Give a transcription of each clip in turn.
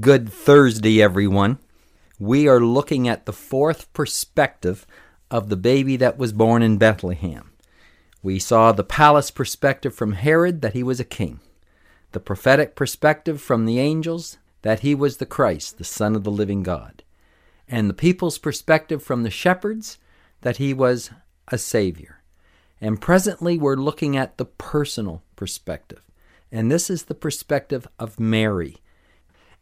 Good Thursday, everyone. We are looking at the fourth perspective of the baby that was born in Bethlehem. We saw the palace perspective from Herod that he was a king, the prophetic perspective from the angels that he was the Christ, the Son of the living God, and the people's perspective from the shepherds that he was a Savior. And presently we're looking at the personal perspective, and this is the perspective of Mary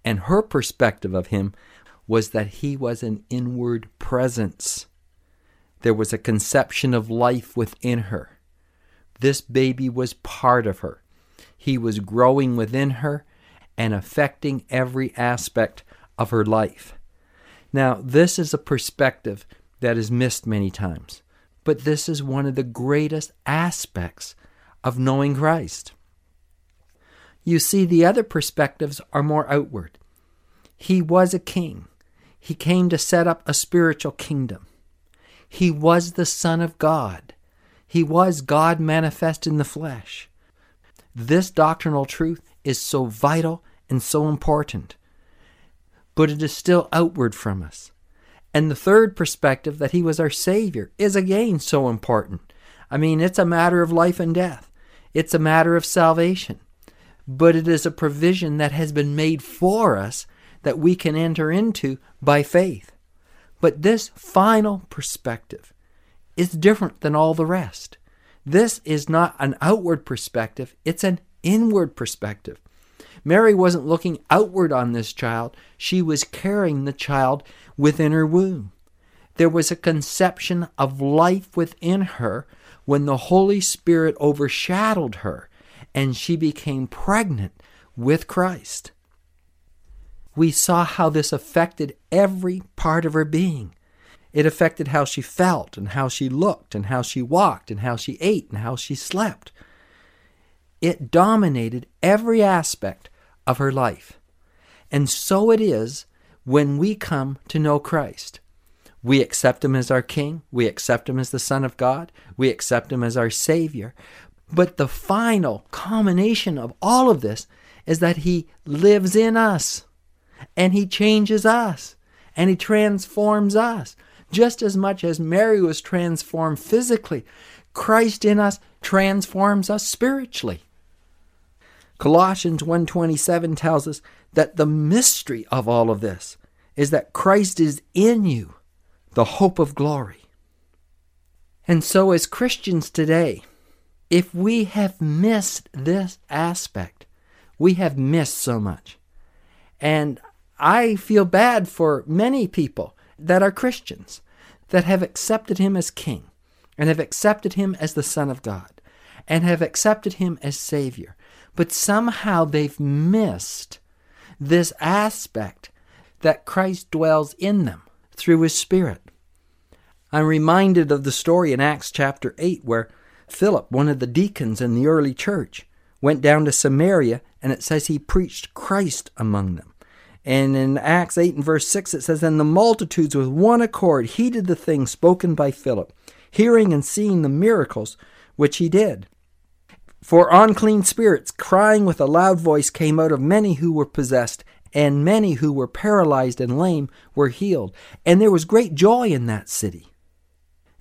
and her perspective of him was that he was an inward presence. There was a conception of life within her. This baby was part of her. He was growing within her and affecting every aspect of her life. Now, this is a perspective that is missed many times, but this is one of the greatest aspects of knowing Christ. You see, the other perspectives are more outward. He was a king. He came to set up a spiritual kingdom. He was the Son of God. He was God manifest in the flesh. This doctrinal truth is so vital and so important, but it is still outward from us. And the third perspective, that He was our Savior, is again so important. I mean, it's a matter of life and death, it's a matter of salvation but it is a provision that has been made for us that we can enter into by faith. But this final perspective is different than all the rest. This is not an outward perspective, it's an inward perspective. Mary wasn't looking outward on this child, she was carrying the child within her womb. There was a conception of life within her when the Holy Spirit overshadowed her and she became pregnant with Christ. We saw how this affected every part of her being. It affected how she felt and how she looked and how she walked and how she ate and how she slept. It dominated every aspect of her life. And so it is when we come to know Christ. We accept Him as our King. We accept Him as the Son of God. We accept Him as our Savior. But the final culmination of all of this is that He lives in us and He changes us and He transforms us. Just as much as Mary was transformed physically, Christ in us transforms us spiritually. Colossians 1:27 tells us that the mystery of all of this is that Christ is in you, the hope of glory. And so as Christians today, if we have missed this aspect, we have missed so much. And I feel bad for many people that are Christians that have accepted him as king and have accepted him as the Son of God and have accepted him as Savior. But somehow they've missed this aspect that Christ dwells in them through his Spirit. I'm reminded of the story in Acts chapter 8 where Philip, one of the deacons in the early church, went down to Samaria and it says he preached Christ among them. And in Acts 8 and verse 6, it says, And the multitudes with one accord heeded the things spoken by Philip, hearing and seeing the miracles which he did. For unclean spirits, crying with a loud voice, came out of many who were possessed, and many who were paralyzed and lame were healed. And there was great joy in that city.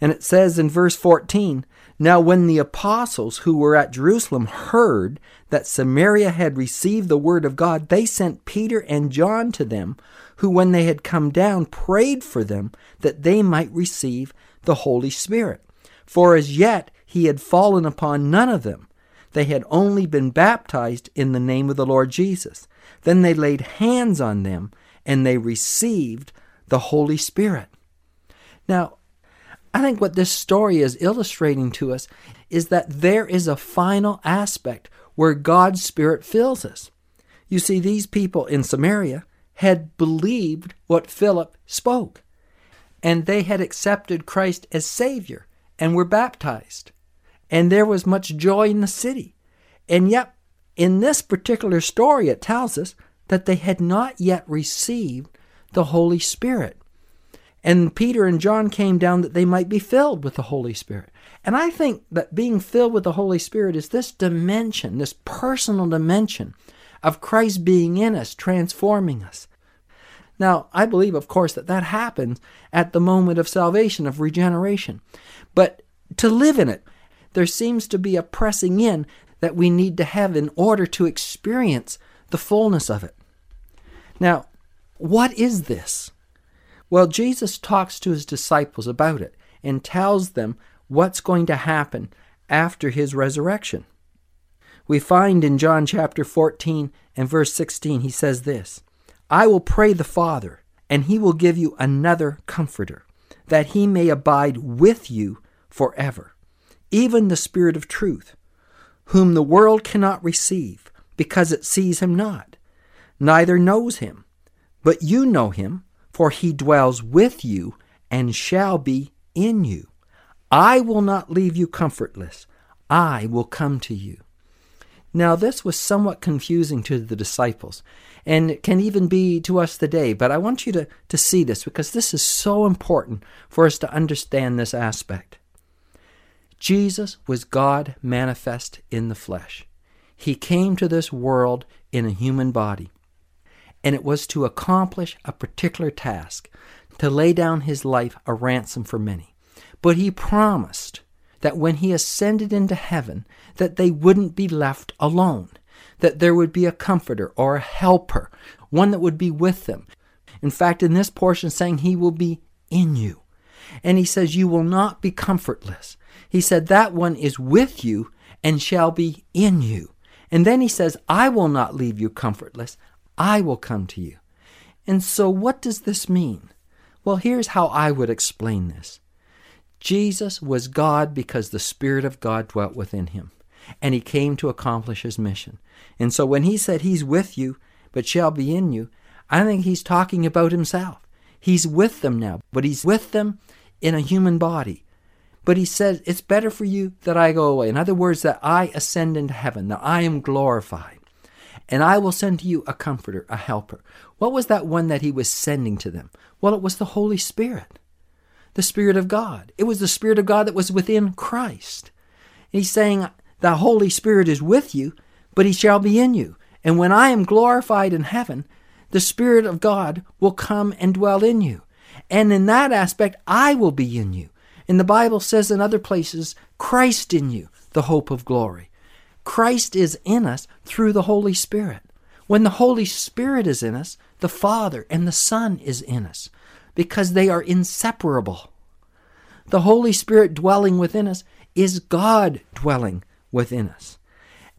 And it says in verse 14, Now when the apostles who were at Jerusalem heard that Samaria had received the word of God, they sent Peter and John to them, who when they had come down prayed for them that they might receive the Holy Spirit. For as yet he had fallen upon none of them. They had only been baptized in the name of the Lord Jesus. Then they laid hands on them and they received the Holy Spirit. Now, I think what this story is illustrating to us is that there is a final aspect where God's Spirit fills us. You see, these people in Samaria had believed what Philip spoke, and they had accepted Christ as Savior and were baptized. And there was much joy in the city. And yet, in this particular story, it tells us that they had not yet received the Holy Spirit. And Peter and John came down that they might be filled with the Holy Spirit. And I think that being filled with the Holy Spirit is this dimension, this personal dimension of Christ being in us, transforming us. Now, I believe, of course, that that happens at the moment of salvation, of regeneration. But to live in it, there seems to be a pressing in that we need to have in order to experience the fullness of it. Now, what is this? Well, Jesus talks to his disciples about it and tells them what's going to happen after his resurrection. We find in John chapter 14 and verse 16, he says this I will pray the Father, and he will give you another comforter, that he may abide with you forever, even the Spirit of truth, whom the world cannot receive, because it sees him not, neither knows him. But you know him, for he dwells with you and shall be in you. I will not leave you comfortless. I will come to you. Now, this was somewhat confusing to the disciples, and it can even be to us today, but I want you to, to see this because this is so important for us to understand this aspect. Jesus was God manifest in the flesh. He came to this world in a human body, and it was to accomplish a particular task, to lay down his life a ransom for many. But he promised that when he ascended into heaven that they wouldn't be left alone that there would be a comforter or a helper one that would be with them. In fact in this portion saying he will be in you. And he says you will not be comfortless. He said that one is with you and shall be in you. And then he says i will not leave you comfortless i will come to you and so what does this mean well here's how i would explain this Jesus was God because the Spirit of God dwelt within him, and he came to accomplish his mission. And so when he said he's with you, but shall be in you, I think he's talking about himself. He's with them now, but he's with them in a human body. But he says, It's better for you that I go away. In other words, that I ascend into heaven, that I am glorified. And I will send to you a comforter, a helper. What was that one that he was sending to them? Well, it was the Holy Spirit the Spirit of God. It was the Spirit of God that was within Christ. And he's saying, The Holy Spirit is with you, but he shall be in you. And when I am glorified in heaven, the Spirit of God will come and dwell in you. And in that aspect, I will be in you. And the Bible says in other places, Christ in you, the hope of glory. Christ is in us through the Holy Spirit. When the Holy Spirit is in us, the Father and the Son is in us because they are inseparable. The Holy Spirit dwelling within us is God dwelling within us.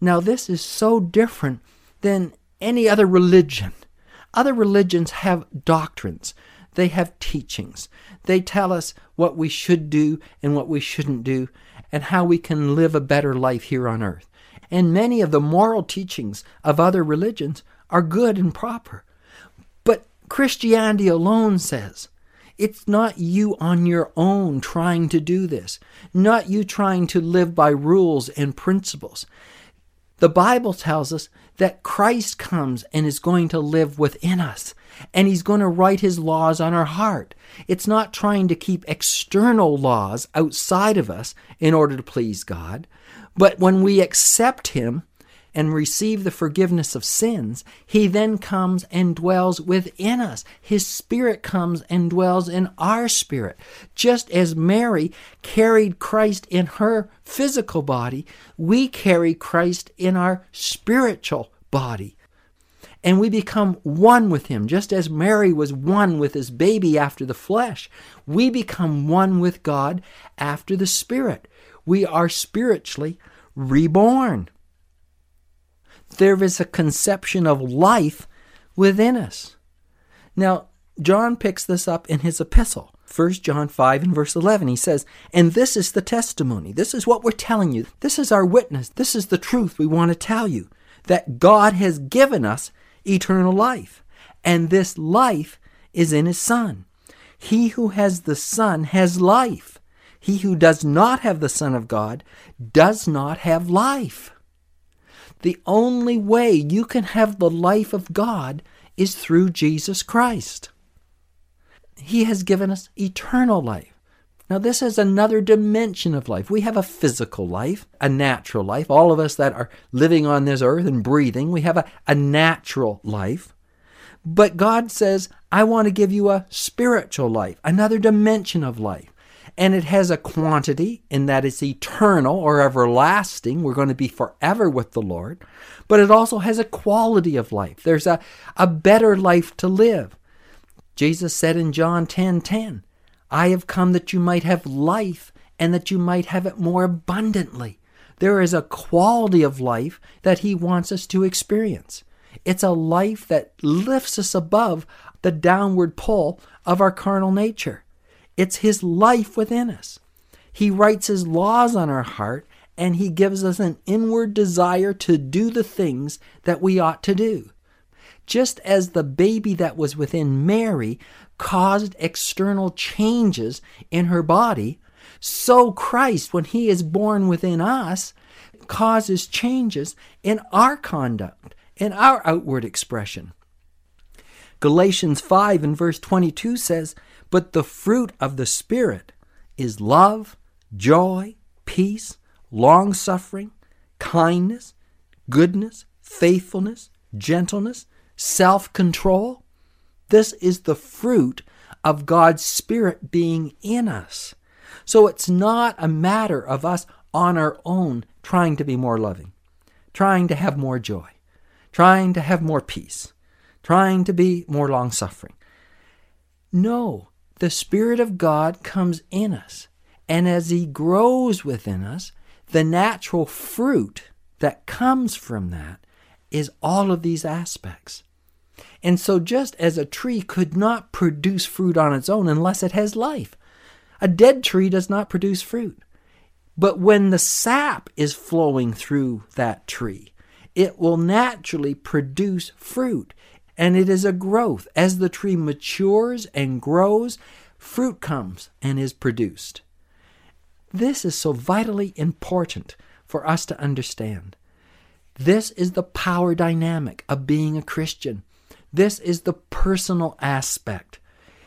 Now, this is so different than any other religion. Other religions have doctrines, they have teachings. They tell us what we should do and what we shouldn't do, and how we can live a better life here on earth. And many of the moral teachings of other religions are good and proper. But Christianity alone says it's not you on your own trying to do this, not you trying to live by rules and principles. The Bible tells us that Christ comes and is going to live within us, and He's going to write His laws on our heart. It's not trying to keep external laws outside of us in order to please God, but when we accept Him, and receive the forgiveness of sins, He then comes and dwells within us. His Spirit comes and dwells in our spirit. Just as Mary carried Christ in her physical body, we carry Christ in our spiritual body. And we become one with Him, just as Mary was one with His baby after the flesh. We become one with God after the Spirit. We are spiritually reborn there is a conception of life within us. Now, John picks this up in his epistle. 1 John 5 and verse 11, he says, And this is the testimony. This is what we're telling you. This is our witness. This is the truth we want to tell you that God has given us eternal life. And this life is in his Son. He who has the Son has life. He who does not have the Son of God does not have life. The only way you can have the life of God is through Jesus Christ. He has given us eternal life. Now, this is another dimension of life. We have a physical life, a natural life. All of us that are living on this earth and breathing, we have a, a natural life. But God says, I want to give you a spiritual life, another dimension of life. And it has a quantity in that it's eternal or everlasting. We're going to be forever with the Lord. But it also has a quality of life. There's a, a better life to live. Jesus said in John 10 10, I have come that you might have life and that you might have it more abundantly. There is a quality of life that He wants us to experience. It's a life that lifts us above the downward pull of our carnal nature. It's His life within us. He writes His laws on our heart and He gives us an inward desire to do the things that we ought to do. Just as the baby that was within Mary caused external changes in her body, so Christ, when he is born within us, causes changes in our conduct, in our outward expression. Galatians 5 and verse 22 says, But the fruit of the Spirit is love, joy, peace, long suffering, kindness, goodness, faithfulness, gentleness, self control. This is the fruit of God's Spirit being in us. So it's not a matter of us on our own trying to be more loving, trying to have more joy, trying to have more peace, trying to be more long suffering. No, the Spirit of God comes in us. And as He grows within us, the natural fruit that comes from that is all of these aspects. And so, just as a tree could not produce fruit on its own unless it has life, a dead tree does not produce fruit. But when the sap is flowing through that tree, it will naturally produce fruit. And it is a growth. As the tree matures and grows, fruit comes and is produced. This is so vitally important for us to understand. This is the power dynamic of being a Christian. This is the personal aspect.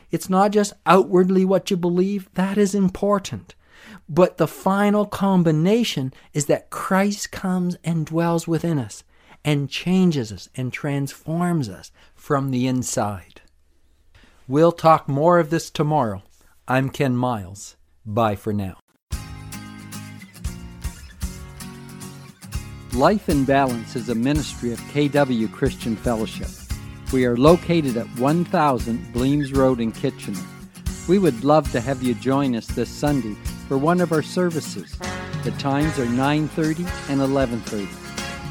It's not just outwardly what you believe, that is important. But the final combination is that Christ comes and dwells within us and changes us and transforms us from the inside. We'll talk more of this tomorrow. I'm Ken Miles. Bye for now. Life in Balance is a ministry of KW Christian Fellowship. We are located at 1000 Bleams Road in Kitchener. We would love to have you join us this Sunday for one of our services. The times are 9:30 and 11:30.